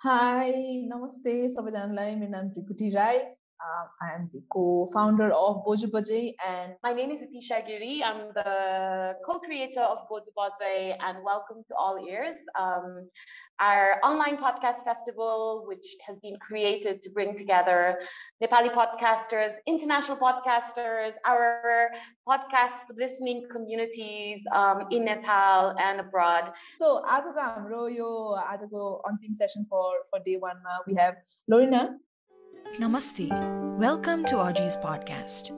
High नमस्ते सबैजनालाई मेरो नाम त्रिकुटी राई। Uh, I am the co-founder of Boju Bajai and my name is Atisha Giri. I'm the co-creator of Boju Bajai and welcome to all ears. Um, our online podcast festival, which has been created to bring together Nepali podcasters, international podcasters, our podcast listening communities um, in Nepal and abroad. So, आजको हाम्रो यो आजको अन्तिम session for day one वानमा we have Lorina. नमस्ते welcome to अर्जिज podcast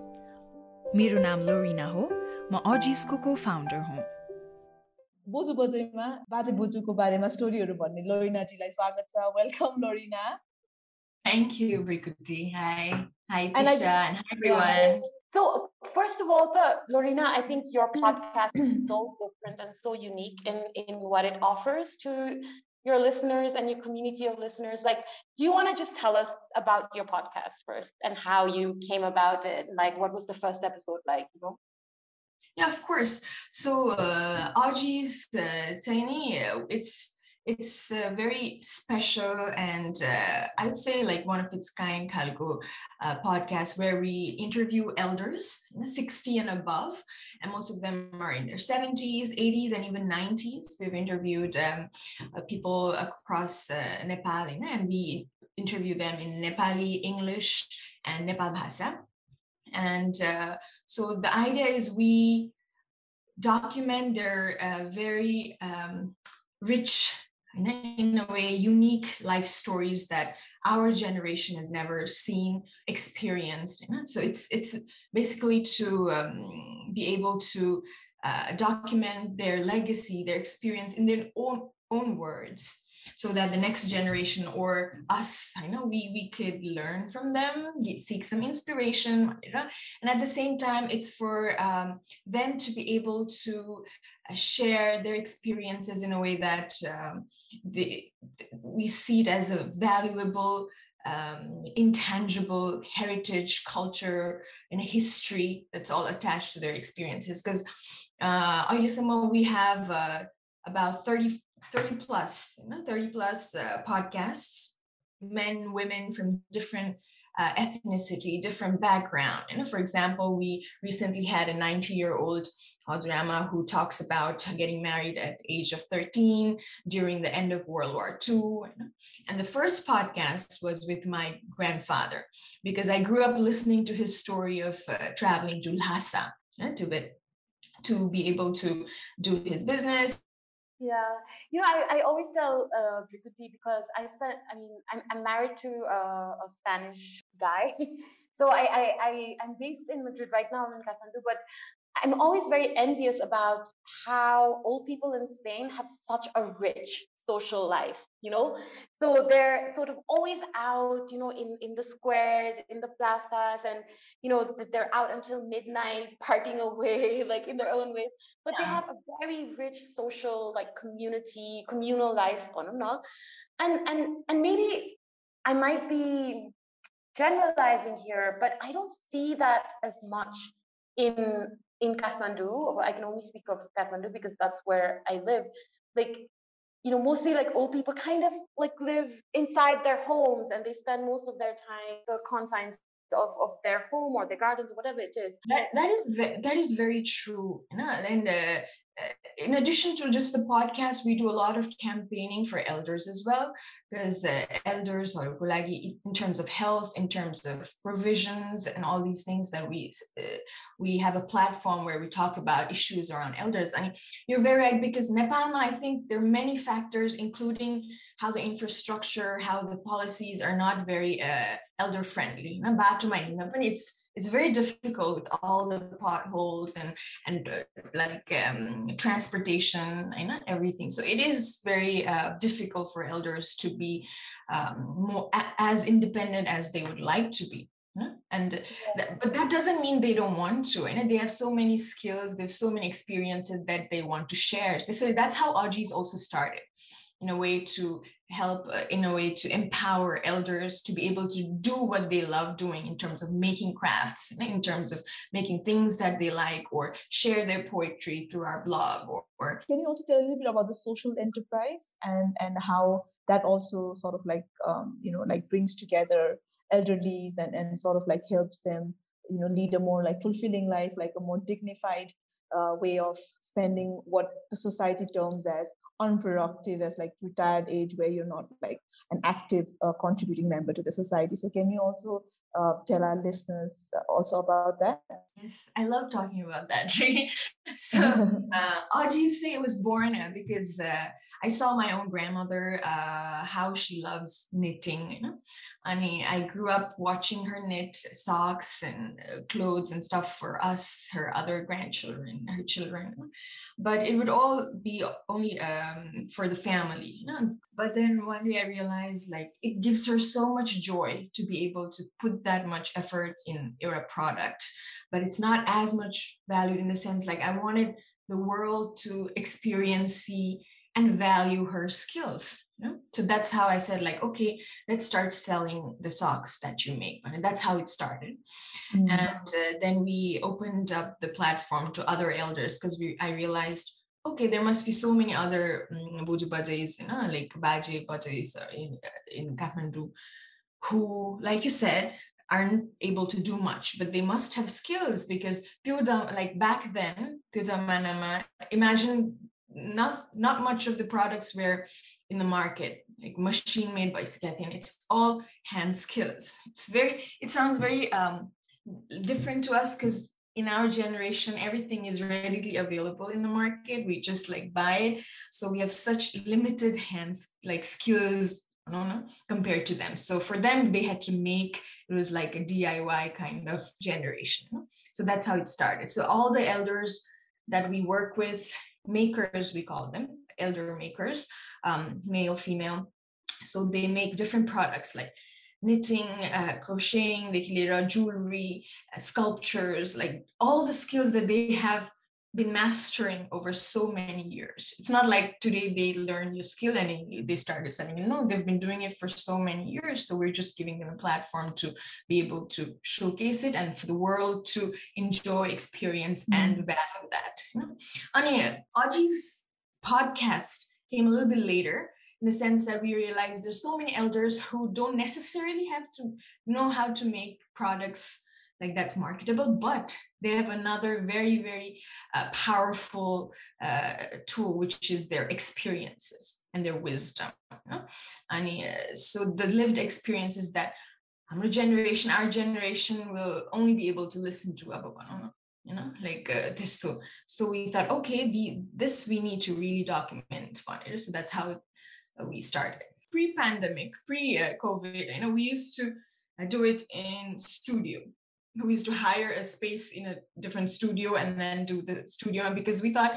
मेरो नाम लोरिना हो म अर्जिजको को फाउन्डर हुँ बोजू बोजूमा बाजे बोजूको बारेमा स्टोरीहरू भन्ने लोरिनाजीलाई स्वागत छ welcome Lorina Thank you, Rikuti. Hi. Hi, Tisha, and, I, and hi, everyone. So, first of all, the, Lorina, I think your podcast is so different and so unique in, in what it offers to your listeners and your community of listeners like do you want to just tell us about your podcast first and how you came about it? Like what was the first episode like you know? Yeah of course. So uh, Aji's uh, tiny it's it's a very special and uh, I would say like one of its kind Kalgo uh, podcast where we interview elders 60 and above, and most of them are in their 70s, 80s, and even 90s. We've interviewed um, uh, people across uh, Nepal, and we interview them in Nepali, English, and Nepal Bhasa. And uh, so the idea is we document their uh, very um, rich in a way unique life stories that our generation has never seen experienced so it's it's basically to um, be able to uh, document their legacy their experience in their own own words so that the next generation or us i know we we could learn from them seek some inspiration you know? and at the same time it's for um, them to be able to uh, share their experiences in a way that um, the, we see it as a valuable um, intangible heritage culture and history that's all attached to their experiences. Because uh, we have uh, about 30 30 plus you know, 30 plus uh, podcasts men women from different uh, ethnicity, different background. You know, for example, we recently had a 90 year old Hadrama who talks about getting married at age of 13 during the end of World War II. And the first podcast was with my grandfather because I grew up listening to his story of uh, traveling to Lhasa to, be, to be able to do his business, yeah, you know, I, I always tell uh, Bhrikuti because I spent, I mean, I'm, I'm married to a, a Spanish guy. so I, I, I, I'm based in Madrid right now, I'm in Kathmandu, but I'm always very envious about how old people in Spain have such a rich social life you know so they're sort of always out you know in in the squares in the plazas and you know they're out until midnight partying away like in their own ways but yeah. they have a very rich social like community communal life on and off and and and maybe i might be generalizing here but i don't see that as much in in Kathmandu, I can only speak of Kathmandu because that's where I live. Like you know, mostly like old people kind of like live inside their homes and they spend most of their time the confines of, of their home or their gardens or whatever it is. That, that is that is very true. You know? And uh, in addition to just the podcast, we do a lot of campaigning for elders as well, because uh, elders are in terms of health, in terms of provisions, and all these things that we uh, we have a platform where we talk about issues around elders. I mean, you're very right because Nepal, I think there are many factors, including how the infrastructure, how the policies are not very uh, elder friendly. It's it's very difficult with all the potholes and and uh, like um, transportation and not everything. So it is very uh, difficult for elders to be um, more a- as independent as they would like to be. And th- but that doesn't mean they don't want to. And they have so many skills, there's so many experiences that they want to share. So that's how Aji's also started in a way to help uh, in a way to empower elders to be able to do what they love doing in terms of making crafts in terms of making things that they like or share their poetry through our blog or, or can you also tell a little bit about the social enterprise and and how that also sort of like um, you know like brings together elderlies and and sort of like helps them you know lead a more like fulfilling life like a more dignified uh, way of spending what the society terms as unproductive as like retired age where you're not like an active uh, contributing member to the society. So can you also uh, tell our listeners also about that? Yes i love talking about that so uh, say it was born uh, because uh, I saw my own grandmother, uh, how she loves knitting. You know? I mean, I grew up watching her knit socks and uh, clothes and stuff for us, her other grandchildren, her children. But it would all be only um, for the family. You know? But then one day I realized like it gives her so much joy to be able to put that much effort in a product, but it's not as much valued in the sense like I wanted the world to experience, see, and value her skills. So that's how I said, like, okay, let's start selling the socks that you make. And that's how it started. Mm-hmm. And uh, then we opened up the platform to other elders because we I realized, okay, there must be so many other um, you know, like Baje Bajais in, in Kathmandu who, like you said, aren't able to do much, but they must have skills because like back then, imagine not not much of the products were in the market like machine made by Scythian. It's all hand skills. It's very, it sounds very um, different to us because in our generation, everything is readily available in the market. We just like buy it. So we have such limited hands, like skills, I don't know, compared to them. So for them, they had to make, it was like a DIY kind of generation. So that's how it started. So all the elders that we work with makers, we call them, elder makers, um, male, female. So they make different products like knitting, uh, crocheting, they jewelry, uh, sculptures, like all the skills that they have been mastering over so many years. It's not like today they learn your skill and they started selling. No, they've been doing it for so many years. So we're just giving them a platform to be able to showcase it and for the world to enjoy, experience, mm-hmm. and value that. You know? Anya, Aji's podcast came a little bit later in the sense that we realized there's so many elders who don't necessarily have to know how to make products like that's marketable but they have another very very uh, powerful uh, tool which is their experiences and their wisdom you know? and uh, so the lived experiences that our generation our generation will only be able to listen to you know like uh, this too so we thought okay the this we need to really document so that's how we started. Pre-pandemic pre-covid uh, you know we used to uh, do it in studio we used to hire a space in a different studio and then do the studio. And because we thought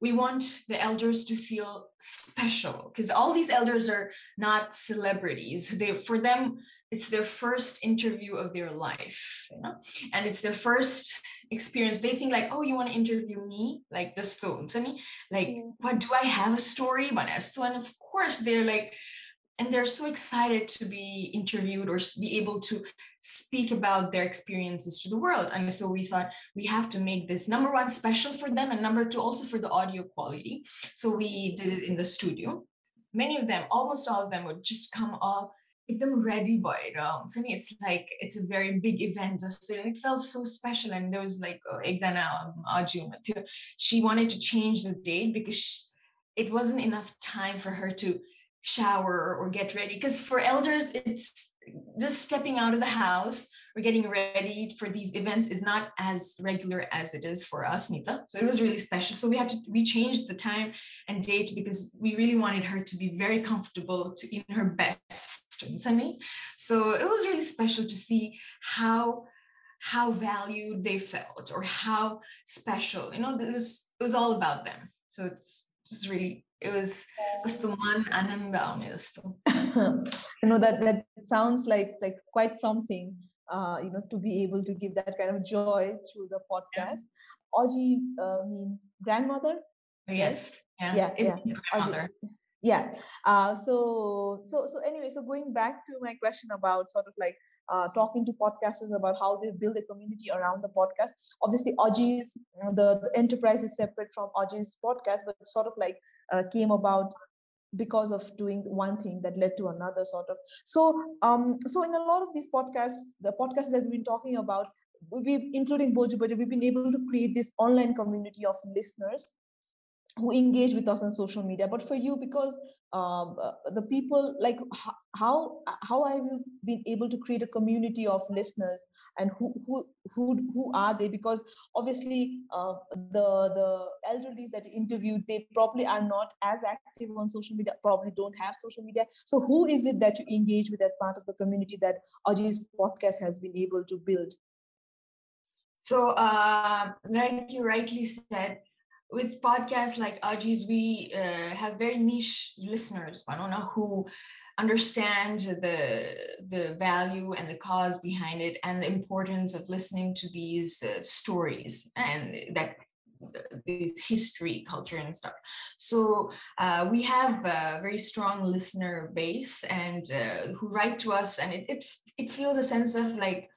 we want the elders to feel special because all these elders are not celebrities. They for them it's their first interview of their life you know? and it's their first experience. They think like oh you want to interview me? Like the stones like mm. what do i have a story? But and of course they're like and they're so excited to be interviewed or be able to speak about their experiences to the world. And so we thought we have to make this number one special for them and number two also for the audio quality. So we did it in the studio. Many of them almost all of them would just come them ready by it and it's like it's a very big event. So it felt so special. And there was like oh, um, she wanted to change the date because it wasn't enough time for her to shower or get ready because for elders it's just stepping out of the house or getting ready for these events is not as regular as it is for us nita. So it was really special. So we had to we changed the time and date because we really wanted her to be very comfortable to in her best so it was really special to see how how valued they felt or how special you know it was it was all about them. So it's just really it was Kustuman Ananda you know that that sounds like like quite something uh, you know to be able to give that kind of joy through the podcast. Yeah. Aji uh, means grandmother. Yes. Yeah. Yeah. yeah. grandmother. Yeah. Uh, so so so anyway, so going back to my question about sort of like uh, talking to podcasters about how they build a community around the podcast. Obviously, Aji's the, the enterprise is separate from Aji's podcast, but sort of like uh, came about because of doing one thing that led to another sort of. So um so in a lot of these podcasts the podcasts that we've been talking about we've including boju boju we've been able to create this online community of listeners who engage with us on social media. But for you because um, uh, the people like how how have you been able to create a community of listeners? And who who who, who are they? Because obviously uh, the the elderly that you interviewed they probably are not as active on social media probably don't have social media. So who is it that you engage with as part of the community that Aji's podcast has been able to build? So uh, like you rightly said with podcasts like Aji's, we uh, have very niche listeners, Panona, who understand the the value and the cause behind it and the importance of listening to these uh, stories and that this history culture and stuff. So uh, we have a very strong listener base and uh, who write to us and it, it it feels a sense of like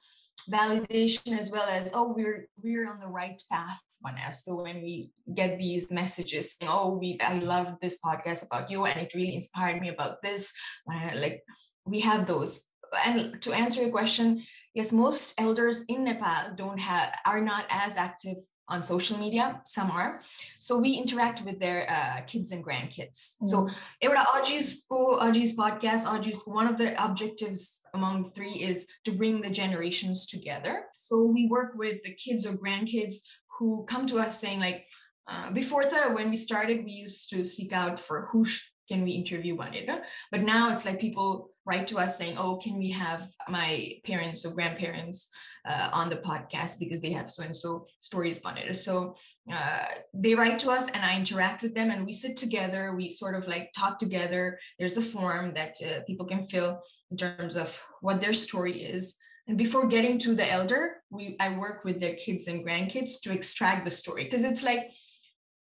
validation as well as oh we're we're on the right path Vanessa. When we get these messages, oh, we I love this podcast about you, and it really inspired me about this. Like we have those. And to answer your question, yes, most elders in Nepal don't have are not as active on social media. Some are, so we interact with their uh, kids and grandkids. Mm. So एउटा अजिसको Aji's podcast, Aji's one of the objectives among three is to bring the generations together. So we work with the kids or grandkids who come to us saying like uh, before the when we started we used to seek out for who sh- can we interview one but now it's like people write to us saying oh can we have my parents or grandparents uh, on the podcast because they have so and so stories on it? So uh, they write to us and i interact with them and we sit together we sort of like talk together. There's a form that uh, people can fill in terms of what their story is. And before getting to the elder, we I work with their kids and grandkids to extract the story because it's like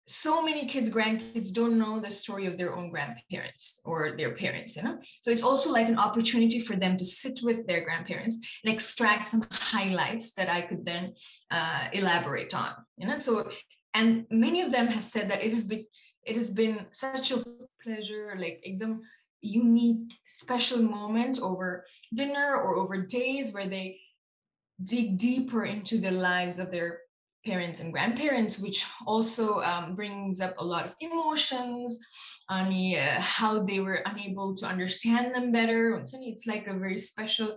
so many kids, grandkids don't know the story of their own grandparents or their parents, you know. So it's also like an opportunity for them to sit with their grandparents and extract some highlights that I could then uh, elaborate on, you know. So and many of them have said that it has been it has been such a pleasure, like them unique, special moment over dinner or over days where they dig deeper into the lives of their parents and grandparents, which also um, brings up a lot of emotions on uh, how they were unable to understand them better. It's like a very special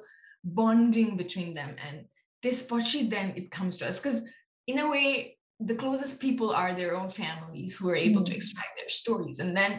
bonding between them. And this Pochi, then it comes to us because, in a way, the closest people are their own families who are able mm. to extract their stories. And then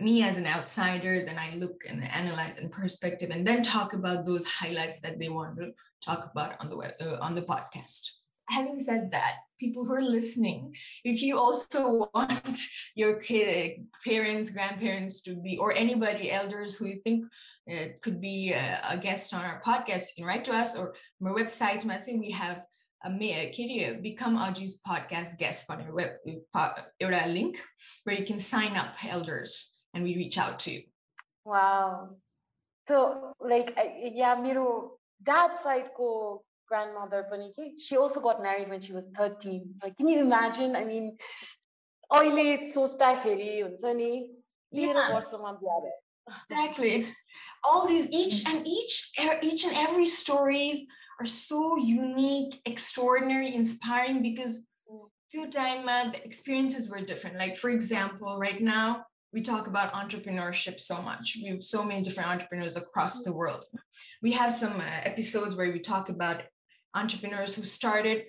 me as an outsider, then I look and analyze in perspective, and then talk about those highlights that they want to talk about on the web uh, on the podcast. Having said that, people who are listening, if you also want your kid, parents, grandparents to be, or anybody elders who you think uh, could be a, a, guest on our podcast, you can write to us or our website. We have a a become Aji's podcast guest on our web uh, link where you can sign up elders and we reach out to. You. Wow. So like yeah, मेरो dad side ko grandmother pani she also got married when she was 13. Like can you imagine? I mean अहिले सोच्दाखेरि हुन्छ नि तेह्र वर्षमा बिहा Exactly. It's all these each and each each and every stories are so unique, extraordinary, inspiring because mm. few time uh, the experiences were different. Like for example, right now we talk about entrepreneurship so much. We have so many different entrepreneurs across the world. We have some uh, episodes where we talk about entrepreneurs who started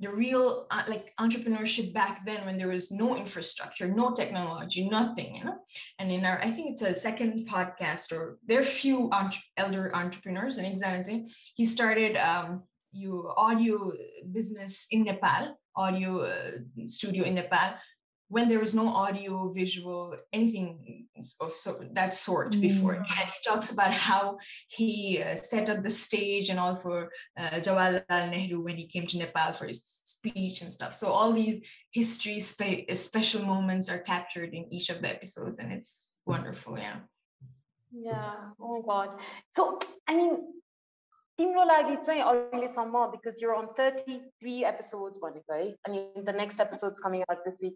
the real uh, like entrepreneurship back then when there was no infrastructure, no technology, nothing, you know. And in our, I think it's a second podcast, or there are few entre- elder entrepreneurs. And example, he started um, you audio business in Nepal, audio uh, studio in Nepal when there was no audio, visual, anything of so, that sort mm. before. And he talks about how he uh, set up the stage and all for uh, Jawaharlal Nehru when he came to Nepal for his speech and stuff. So all these history, spe- special moments are captured in each of the episodes, and it's wonderful. Yeah. Yeah. Oh my God. So I mean, तिम्रो लागि चाहिँ अहिलेसम्म because you're on 33 episodes भनेको है अनि the next episodes coming out this week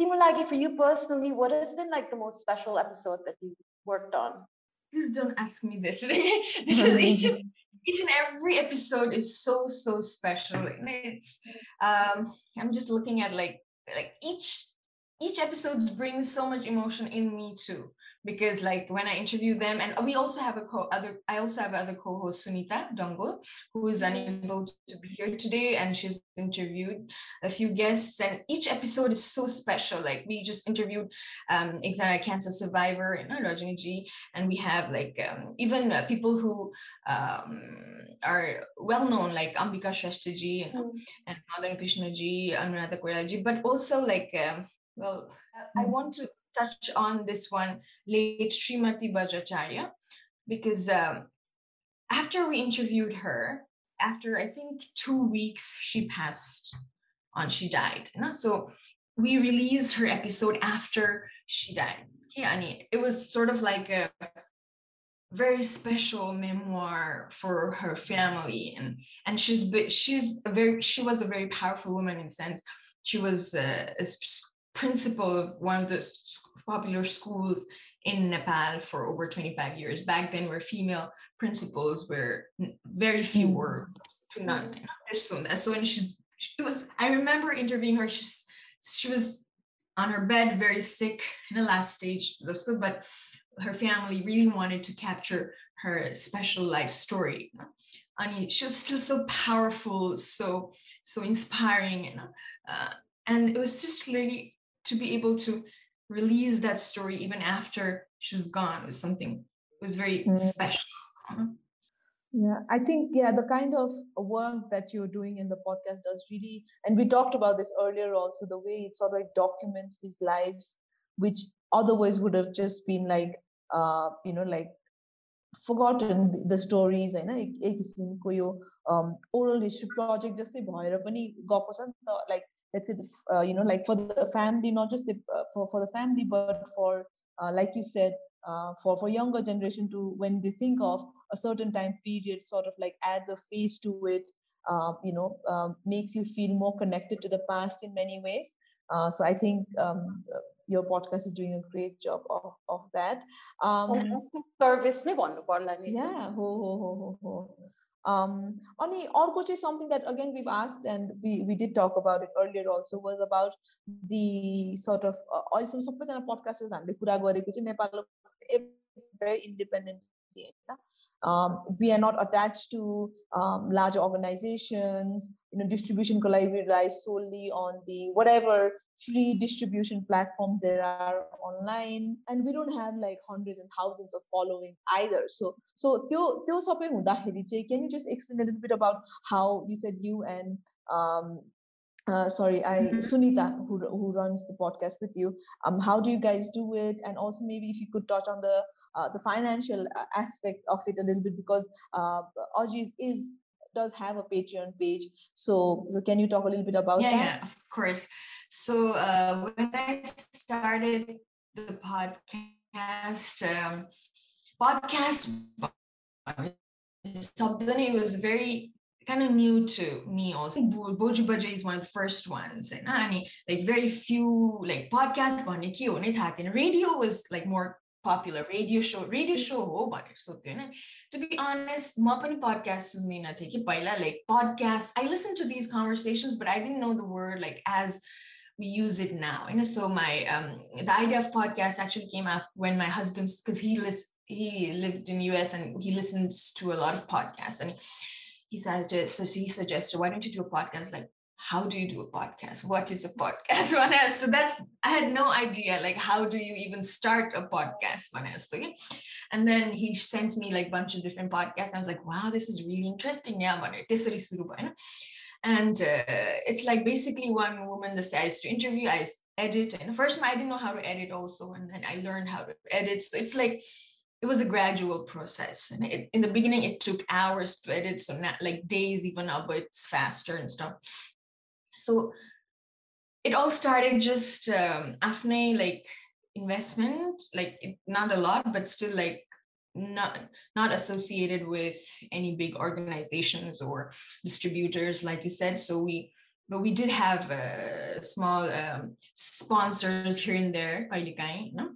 Timulagi, for you personally, what has been like the most special episode that you worked on? Please don't ask me this. this is each and, each and every episode is so so special. It's um I'm just looking at like like each each episode brings so much emotion in me too because like when I interview them, and we also have a co other I also have other co-host Sunita Dongol, who is unable to be here today, and she's interviewed a few guests, and each episode is so special. Like we just interviewed um Exana cancer survivor, you know, Rajani Ji, and we have like um, even uh, people who um, are well known like Ambika Shrestha you know, mm. and Madan Krishna ji, Anuradha ji, but also like um, well, I hmm. want to touch on this one, late Srimati Bajracharya, because um, after we interviewed her, after I think two weeks, she passed on, she died. You know? So we released her episode after she died. Okay, it was sort of like a very special memoir for her family and and she's she's a very she was a very powerful woman in sense she was a, a principal of one of the popular schools in Nepal for over 25 years. Back then, where female principals were very few were or none. So when she's she was, I remember interviewing her. She's she was on her bed, very sick in the last stage, but her family really wanted to capture her special life story. I mean, she was still so powerful, so so inspiring, and uh, and it was just really to be able to release that story even after she was gone was something was very mm. special yeah i think yeah the kind of work that you're doing in the podcast does really and we talked about this earlier also the way it sort of like documents these lives which otherwise would have just been like uh you know like forgotten the stories होइन एक किसिमको यो oral history project जस्तै भएर पनि गएको छ नि त like let's say uh, you know like for the family not just the, uh, for for the family but for uh, like you said uh, for for younger generation to when they think of a certain time period sort of like adds a face to it uh, you know um, makes you feel more connected to the past in many ways. Uh, so i think um, your podcast is doing a great job of, of that. Um, service yeah ho, ho, ho, ho, ho Um, अनि अर्को चाहिँ something that again we've asked and we we did talk about it earlier also was about the sort of अहिलेसम्म सबैजना podcasters हामीले कुरा गरेको चाहिँ नेपालको very independent um, we are not attached to um, large organizations you know distribution can rely solely on the whatever free distribution platforms there are online and we don't have like hundreds and thousands of following either so so त्यो त्यो सबै हुँदाखेरि चाहिँ can you just explain a little bit about how you said you and um, uh, sorry, I mm-hmm. Sunita, who who runs the podcast with you. Um, how do you guys do it? And also maybe if you could touch on the uh, the financial uh, aspect of it a little bit because uh, Aji's is does have a Patreon page. So so can you talk a little bit about yeah, that? Yeah, of course. So uh, when I started the podcast, um, podcast something it was very kind of new to me also. Boju Bajai is one of the first ones. And I mean, like very few like podcasts, and radio was like more popular radio show radio show हो भनेर सोध्थ्यो होइन to be honest म पनि podcast सुन्दिनँ थिएँ कि like podcast. I I to these conversations, but I didn't know the word like as we use it now. And so my um, the idea of podcast actually came up when my husband's because he lives he lived in US and he listens to a lot of podcasts and he suggested he suggested why don't you do a podcast like how do you do a podcast what is a podcast so that's i had no idea like how do you even start a podcast okay? and then he sent me like a bunch of different podcasts i was like wow this is really interesting yeah and uh, it's like basically one woman that to interview, I edit. And the first time I didn't know how to edit also. And then I learned how to edit. So it's like, it was a gradual process. And it, in the beginning, it took hours to edit. So not like days even now, but it's faster and stuff. So it all started just um, after like investment, like not a lot, but still like not not associated with any big organizations or distributors like you said so we but we did have uh, small um, sponsors here and there, no?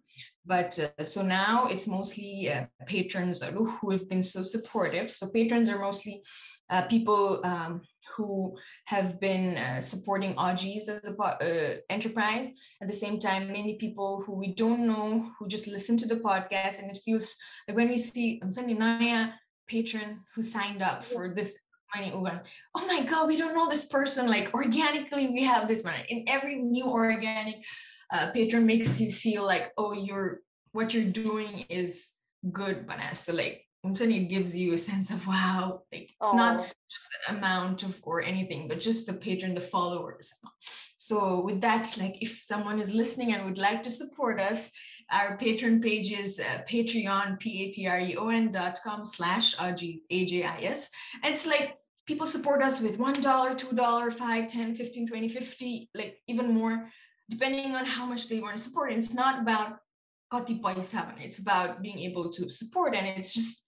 But uh, so now it's mostly uh, patrons who have been so supportive. So patrons are mostly uh, people um, who have been uh, supporting Aji's as a uh, enterprise. At the same time, many people who we don't know who just listen to the podcast, and it feels like when we see I'm sending Naya patron who signed up for this money oh my god we don't know this person like organically we have this money in every new organic uh, patron makes you feel like oh you're what you're doing is good Vanessa. so like it gives you a sense of wow like it's oh. not just the amount of or anything but just the patron the followers so with that like if someone is listening and would like to support us our patron page is uh, patreon p-a-t-r-e-o-n dot com slash ajis a-j-i-s and it's like people support us with one dollar two dollar five ten fifteen twenty fifty like even more depending on how much they want to support and it's not about kati paisa it's about being able to support and it's just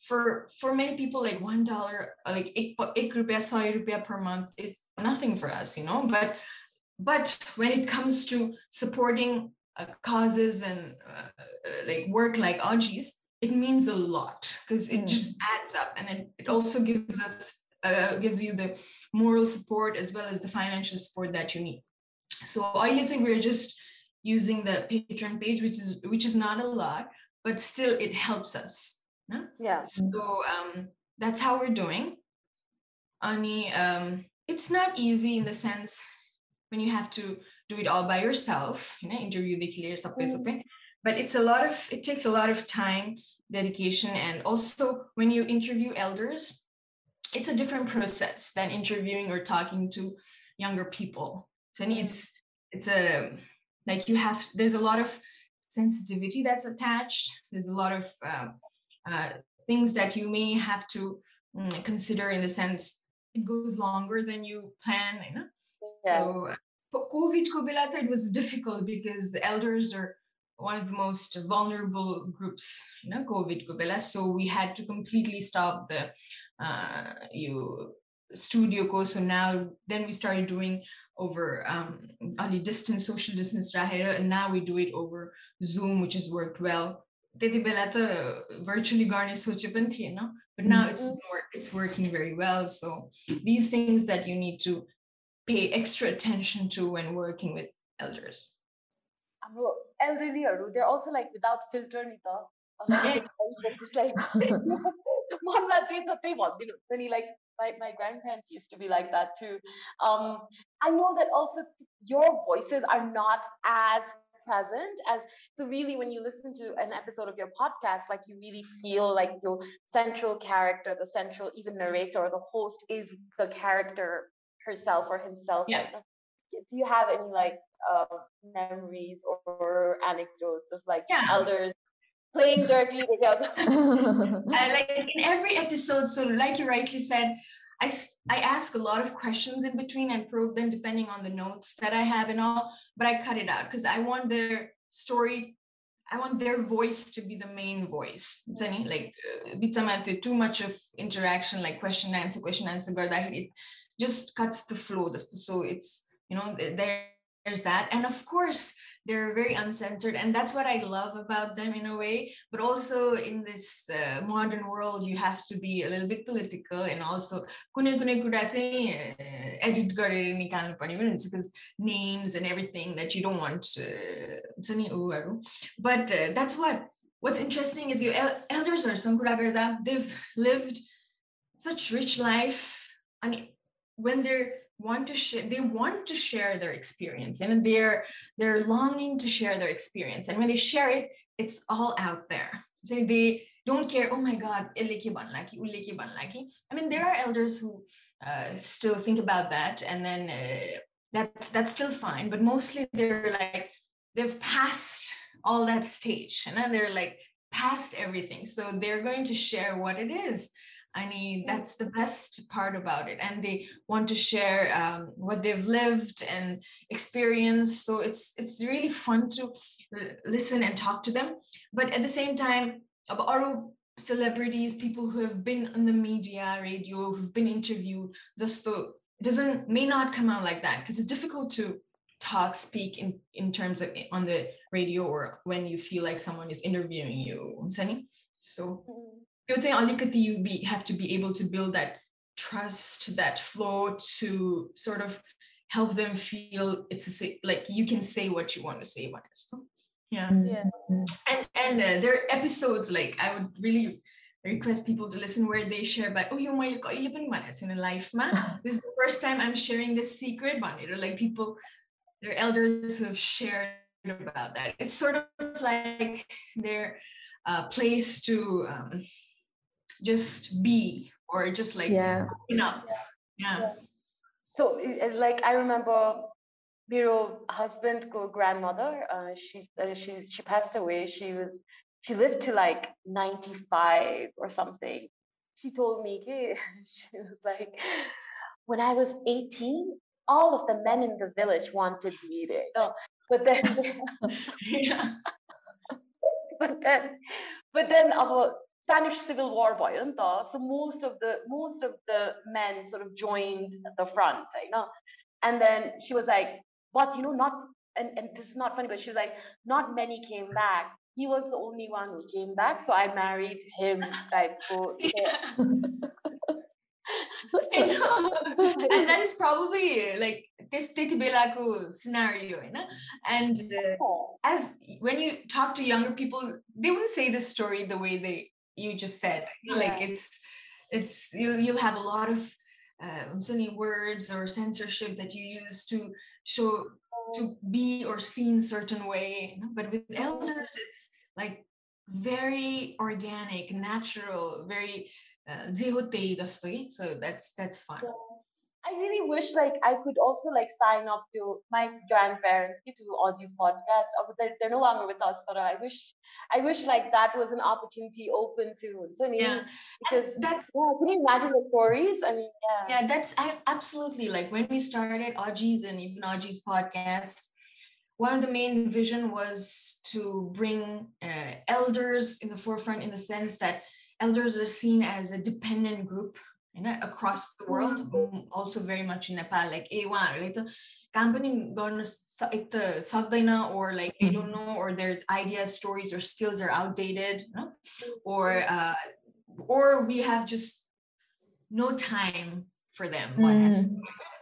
for for many people like one dollar like eight, eight rupiah, per month is nothing for us you know but but when it comes to supporting uh, causes and uh, uh, like work like Aji's, it means a lot because it mm. just adds up and it, it also gives us uh, gives you the moral support as well as the financial support that you need. So I think we're just using the Patreon page, which is which is not a lot, but still it helps us. No? Yeah. So um, that's how we're doing. Ani, um, it's not easy in the sense when you have to do it all by yourself, you know, interview the clear mm. but it's a lot of it takes a lot of time, dedication, and also when you interview elders, it's a different process than interviewing or talking to younger people. So it's it's a like you have there's a lot of sensitivity that's attached. There's a lot of uh, uh, things that you may have to um, consider in the sense it goes longer than you plan. You know? Yeah. So COVID Kobelata, it was difficult because the elders are one of the most vulnerable groups, you know, COVID Kobela. So we had to completely stop the uh, you studio co. So now then we started doing over um only distance, social distance and now we do it over Zoom, which has worked well. त्यति बेला त virtually गर्ने सोचे पनि थिएन but now it's more, it's working very well so these things that you need to pay extra attention to when working with elders? हाम्रो elderlyहरू they're also like without filter ni त just like मनमा जे छ त्यही भनिदिनुहुन्छ नि like my, my grandparents used to be like that too. Um, I know that also your voices are not as present as so really when you listen to an episode of your podcast like you really feel like your central character the central even narrator or the host is the character herself or himself. Yeah. do you have any like um, memories or anecdotes of like yeah. elders playing dirty together? like in every episode, so like you rightly said, I, I ask a lot of questions in between and probe them depending on the notes that I have and all, but I cut it out because I want their story I want their voice to be the main voice. Like, uh, too much of interaction, like question answer, question answer, but it just cuts the flow. So it's, you know, there's that. And of course, they're very uncensored. And that's what I love about them in a way. But also in this uh, modern world, you have to be a little bit political and also because names and everything that you don't want to but uh, that's what what's interesting is your elders are some they've lived such rich life I mean, when they want to share they want to share their experience and they're they're longing to share their experience. And when they share it it's all out there. So they don't care oh my god i mean there are elders who uh, still think about that and then uh, that's that's still fine but mostly they're like they've passed all that stage and then they're like past everything. So they're going to share what it is I mean, that's the best part about it. And they want to share um, what they've lived and experienced. So it's it's really fun to uh, listen and talk to them. But at the same time, about celebrities, people who have been in the media, radio, who've been interviewed, just it doesn't may not come out like that because it's difficult to talk speak in in terms of eh, on the radio or when you feel like someone is interviewing you so mm-hmm. Mm-hmm. you be have to be able to build that trust that flow to sort of help them feel it's a, like you can say what you want to say about it so yeah yeah. And and uh, there are episodes like i would really request people to listen where they share about oh you might in a life man this is the first time i'm sharing this secret one like people their elders who have shared about that. It's sort of like their uh, place to um, just be or just like yeah. you know yeah. yeah. So like I remember Miro husband grandmother uh, she's uh, she's she passed away she was she lived to like 95 or something she told me she was like when I was 18 all of the men in the village wanted me there. No, but then, yeah. but then, but then our Spanish Civil War boy, and so most of the most of the men sort of joined the front, eh, you know. And then she was like, "But you know, not." And, and this is not funny, but she was like, "Not many came back." He was the only one who came back, so I married him. Like, for, yeah. Uh, and that is probably uh, like this Belako scenario, eh, you know? and uh, as when you talk to younger people, they wouldn't say this story the way they you just said. Yeah. Like it's it's you you'll have a lot of uh, words or censorship that you use to show to be or seen certain way. But with elders, it's like very organic, natural, very uh, so that's that's fun. I really wish like I could also like sign up to my grandparents to Aji's podcast. Oh, they're, they're no longer with us, but I wish I wish like that was an opportunity open to so, yeah. because that's yeah, can you imagine the stories? I mean, yeah. Yeah, that's I, absolutely like when we started Aji's and even Aji's podcast. One of the main vision was to bring uh, elders in the forefront in the sense that elders are seen as a dependent group you know, across the world, mm, also very much in Nepal. Like, ए उहाँहरूले त काम पनि गर्न एक त सक्दैन or like they don't know or their ideas, stories or skills are outdated, you know? or uh, or we have just no time for them. Mm.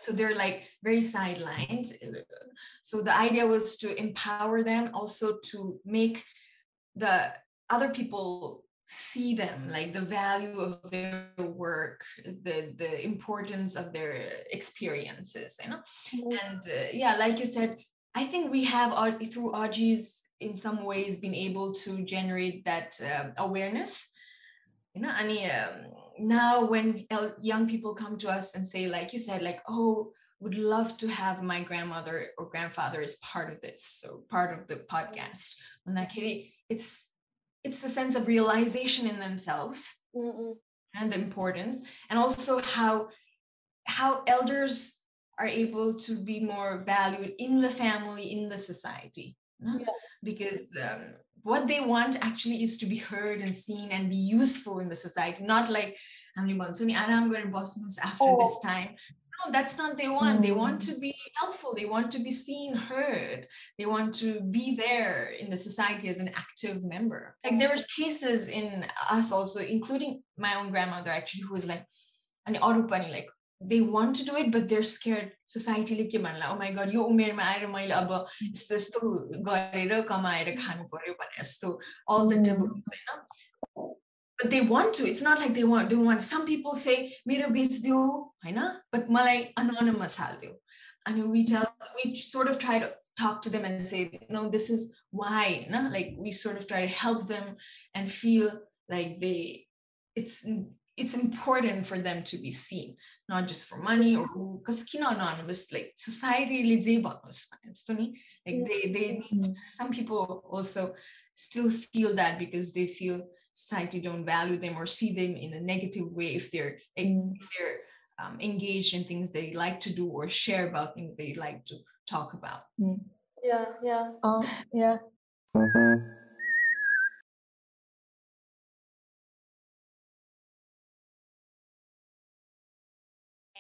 So they're like very sidelined. So the idea was to empower them, also to make the other people see them like the value of their work the the importance of their experiences you know? Mm-hmm. and uh, yeah like you said i think we have through Aji's in some ways been able to generate that uh, awareness you know? And um, now when young people come to us and say like you said like oh would love to have my grandmother or grandfather as part of this so part of the podcast. And that it's it's a sense of realization in themselves mm and the importance and also how how elders are able to be more valued in the family in the society yeah. because um, what they want actually is to be heard and seen and be useful in the society not like हामीले भन्छौँ नि आराम गरेर बस्नुहोस् after this time no, that's not they want. Mm. They want to be helpful. They want to be seen, heard. They want to be there in the society as an active member. Like there were cases in us also, including my own grandmother actually, who was like, and Arupani, like they want to do it, but they're scared. Society like oh my god, यो उमेरमा आएर मैले अब यस्तो यस्तो गरेर कमाएर खानु पर्यो भने जस्तो all the taboos होइन but they want to it's not like they want don't want some people say मेरो बेच्दियो होइन but मलाई anonymous हालिदियो and we tell we sort of try to talk to them and say no this is why no? like we sort of try to help them and feel like they it's it's important for them to be seen not just for money or because kino anonymous like society like they they need some people also still feel that because they feel society don't value them or see them in a negative way if they're mm. if they're um, engaged in things they like to do or share about things they like to talk about mm. yeah yeah um, yeah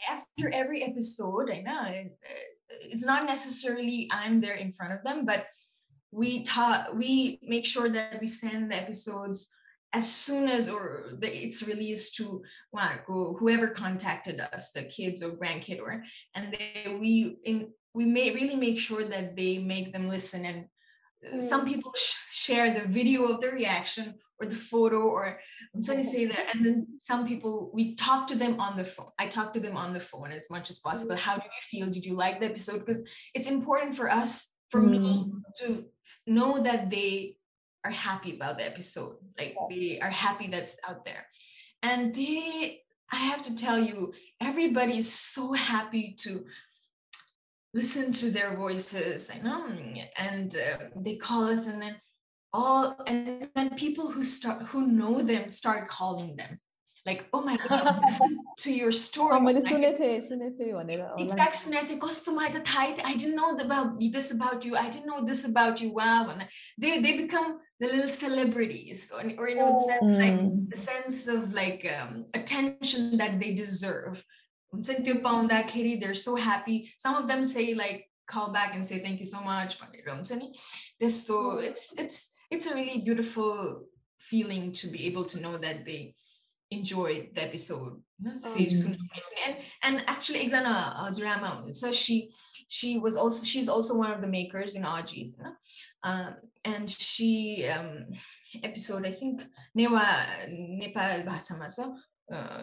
after every episode, I know it's not necessarily I'm there in front of them, but we talk we make sure that we send the episodes as soon as or the, it's released to like whoever contacted us, the kids or grandkid or and they we in we may really make sure that they make them listen and mm. some people sh- share the video of the reaction or the photo or I'm sorry to say that and then some people we talk to them on the phone I talk to them on the phone as much as possible. How do you feel? Did you like the episode? Because it's important for us for mm. me to know that they are happy about the episode like they are happy that's out there. And they I have to tell you everybody is so happy to listen to their voices you know and uh, they call us and then all and then people who start who know them start calling them like oh my god listen to your story. Exactly I didn't know about this about you. I didn't know this about you. Wow. And they they become the little celebrities or, or you know the sense, like the sense of like um, attention that they deserve. They're so happy. Some of them say like call back and say thank you so much. This so it's it's it's a really beautiful feeling to be able to know that they enjoyed the episode. Um, and and actually Exana Azurama, so she she was also she's also one of the makers in Aji's. Um, and she um, episode I think Newa Nepal Bhasama so uh,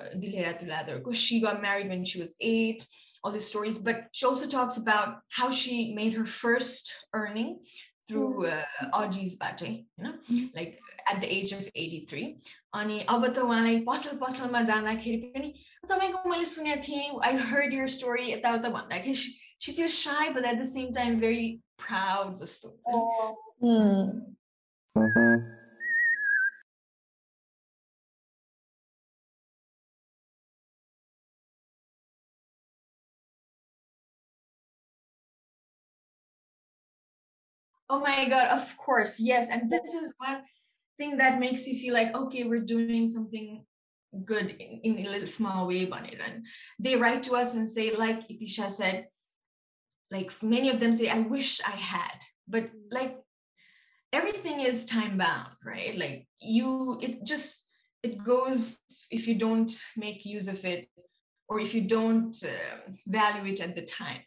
she got married when she was eight all these stories but she also talks about how she made her first earning through hmm. uh, Aji's बाट you know, hmm. like at the age of 83 अनि अब त उहाँलाई पसल पसलमा जाँदाखेरि पनि तपाईँको मैले सुनेको थिएँ आई हर्ड यर स्टोरी यताउता भन्दाखेरि she feels shy but at the same time very proud जस्तो Oh my God, of course. Yes. And this is one thing that makes you feel like, okay, we're doing something good in, in a little small way, Baniran. They write to us and say, like Itisha said, like many of them say, I wish I had, but like everything is time bound, right? Like you, it just, it goes if you don't make use of it or if you don't uh, value it at the time.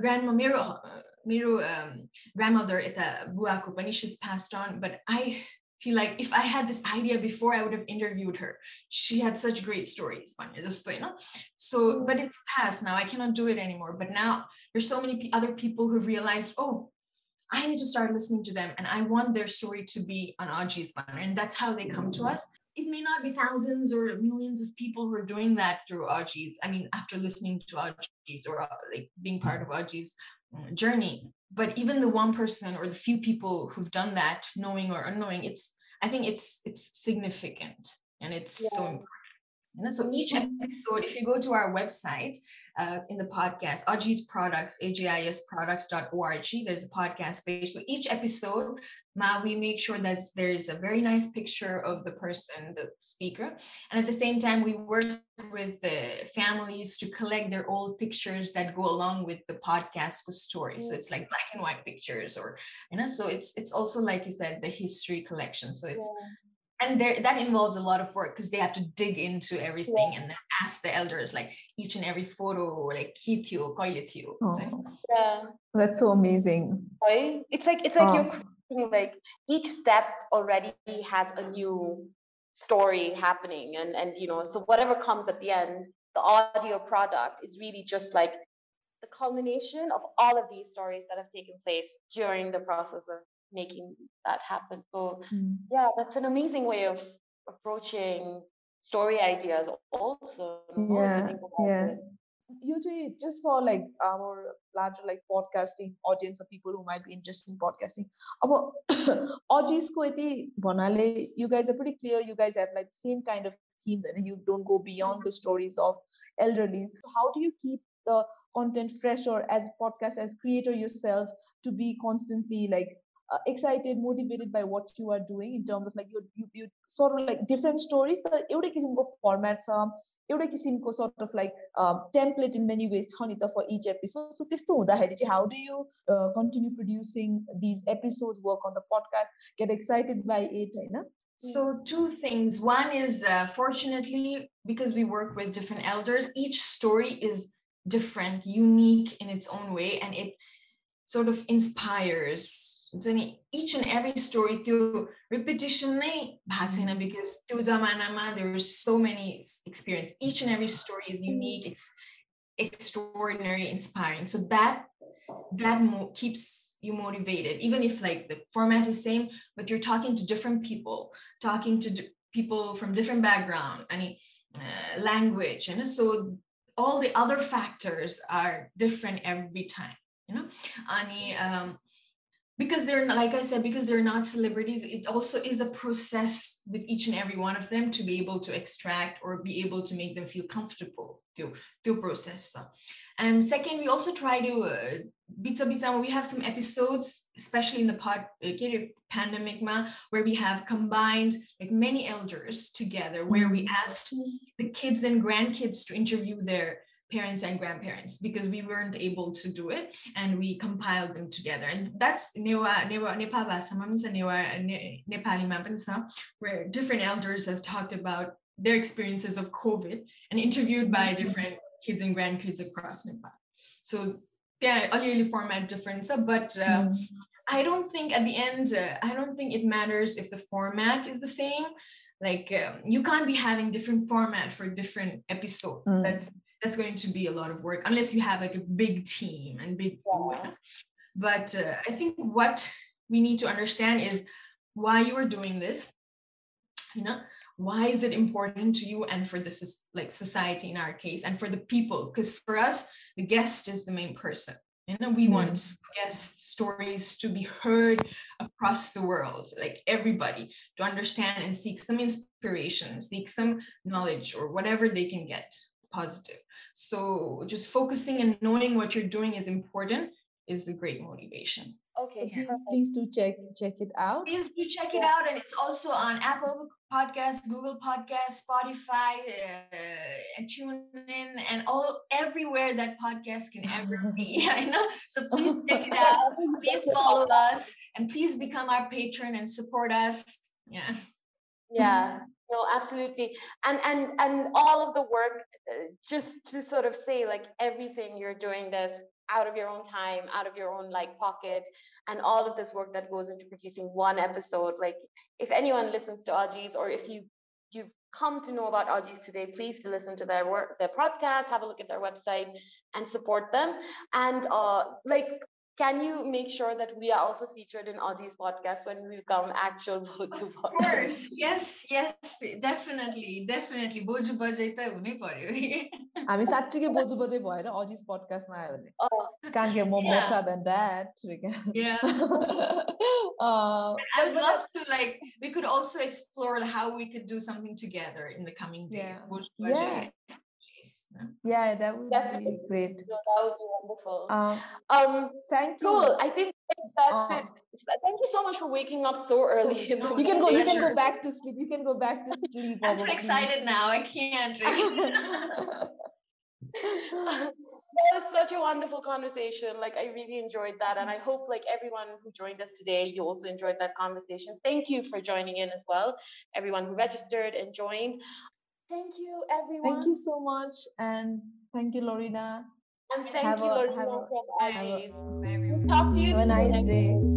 Grandma मेरो मेरो um, grandmother yata buako pani she's passed on but I feel like if I had this idea before I would have interviewed her she had such great stories so but it's past now I cannot do it anymore but now there's so many other people who've realized oh I need to start listening to them and I want their story to be on Aujis banner and that's how they come to us it may not be thousands or millions of people who are doing that through Aujis. I mean, after listening to Aujis or uh, like being part of Aujis, journey. But even the one person or the few people who've done that knowing or unknowing it's i think it's it's significant and it's yeah. so important and so each episode if you go to our website uh, in the podcast, Aji's Products, ajisproducts.org. There's a podcast page. So each episode, Ma, we make sure that there is a very nice picture of the person, the speaker. And at the same time, we work with the families to collect their old pictures that go along with the podcast story. So it's like black and white pictures or, you know, so it's it's also like you said, the history collection. So it's yeah and there that involves a lot of work because they have to dig into everything yeah. and ask the elders like each and every photo like kitio koilitio oh. yeah that's so amazing it's like it's like oh. you're like each step already has a new story happening and and you know so whatever comes at the end the audio product is really just like the culmination of all of these stories that have taken place during the process of making that happen. So mm. yeah, that's an amazing way of approaching story ideas also. Yeah, yeah. Usually, just for like our larger like podcasting audience of people who might be interested in podcasting, about banale, you guys are pretty clear. You guys have like same kind of themes, and you don't go beyond the stories of elderly. So how do you keep the content fresh or as podcast as creator yourself to be constantly like excited motivated by what you are doing in terms of like you you, you sort of like different stories the एउटै किसिमको format छ एउटै किसिमको sort of like template in many ways छ नि त फर etch episode so त्यस्तो हुँदाखेरि चाहिँ how do you continue producing these episode work on the podcast get excited by it होइन So two things. One is uh, fortunately because we work with different elders, each story is different, unique in its own way, and it sort of inspires. Each and every story through repetition mm-hmm. because there were so many experience. Each and every story is unique it's extraordinary inspiring. So that that mo- keeps you motivated even if like the format is same but you're talking to different people talking to people from different background I mean, uh, language and so all the other factors are different every time you know ani um, because they're not, like I said, because they're not celebrities, it also is a process with each and every one of them to be able to extract or be able to make them feel comfortable through through process. And second, we also try to uh, bita bita. We have some episodes, especially in the pod uh, pandemic, where we have combined like many elders together, where we asked the kids and grandkids to interview their parents and grandparents because we weren't able to do it and we compiled them together and that's where different elders have talked about their experiences of covid and interviewed by mm-hmm. different kids and grandkids across nepal so yeah a format difference but uh, mm. i don't think at the end uh, i don't think it matters if the format is the same like um, you can't be having different format for different episodes mm. that's that's going to be a lot of work unless you have like a big team and big yeah. but uh, i think what we need to understand is why you are doing this you know why is it important to you and for this like society in our case and for the people because for us the guest is the main person you know we mm. want guest stories to be heard across the world like everybody to understand and seek some inspiration seek some knowledge or whatever they can get positive so just focusing and knowing what you're doing is important is a great motivation. Okay. So please, please do check check it out. Please do check it out, and it's also on Apple Podcasts, Google Podcasts, Spotify, uh, and TuneIn, and all everywhere that podcast can ever be. I know. So please check it out. Please follow us, and please become our patron and support us. Yeah. Yeah no absolutely. And and and all of the work uh, just to sort of say like everything you're doing this out of your own time out of your own like pocket and all of this work that goes into producing one episode like if anyone listens to Aji's or if you you've come to know about Aji's today please to listen to their work their podcast have a look at their website and support them. And uh like can you make sure that we are also featured in Aji's podcast when we become actual Boju Of podcast? course, yes, yes, definitely, definitely. Boju Bajai त हुनै पर्यो हामी साँच्चीकै बोजु बजै भएर अजिज पडकास्टमा आयो भने कान के म better than that. Yeah. uh, I would love to like we could also explore how we could do something together in the coming days. Yeah. Boju Bajai. Yeah yeah, that would Definitely. be great. that would be wonderful. Um, um thank you. Cool. I think that's uh, it. Thank you so much for waking up so early. You can go. You can go back to sleep. You can go back to sleep. I'm too excited now. I can't. that was such a wonderful conversation. Like I really enjoyed that, and I hope like everyone who joined us today, you also enjoyed that conversation. Thank you for joining in as well. Everyone who registered and joined. Thank you, everyone. Thank you so much. And thank you, Lorina. And thank have you, a, Lorina, from Aji's. Talk to you Have a nice day.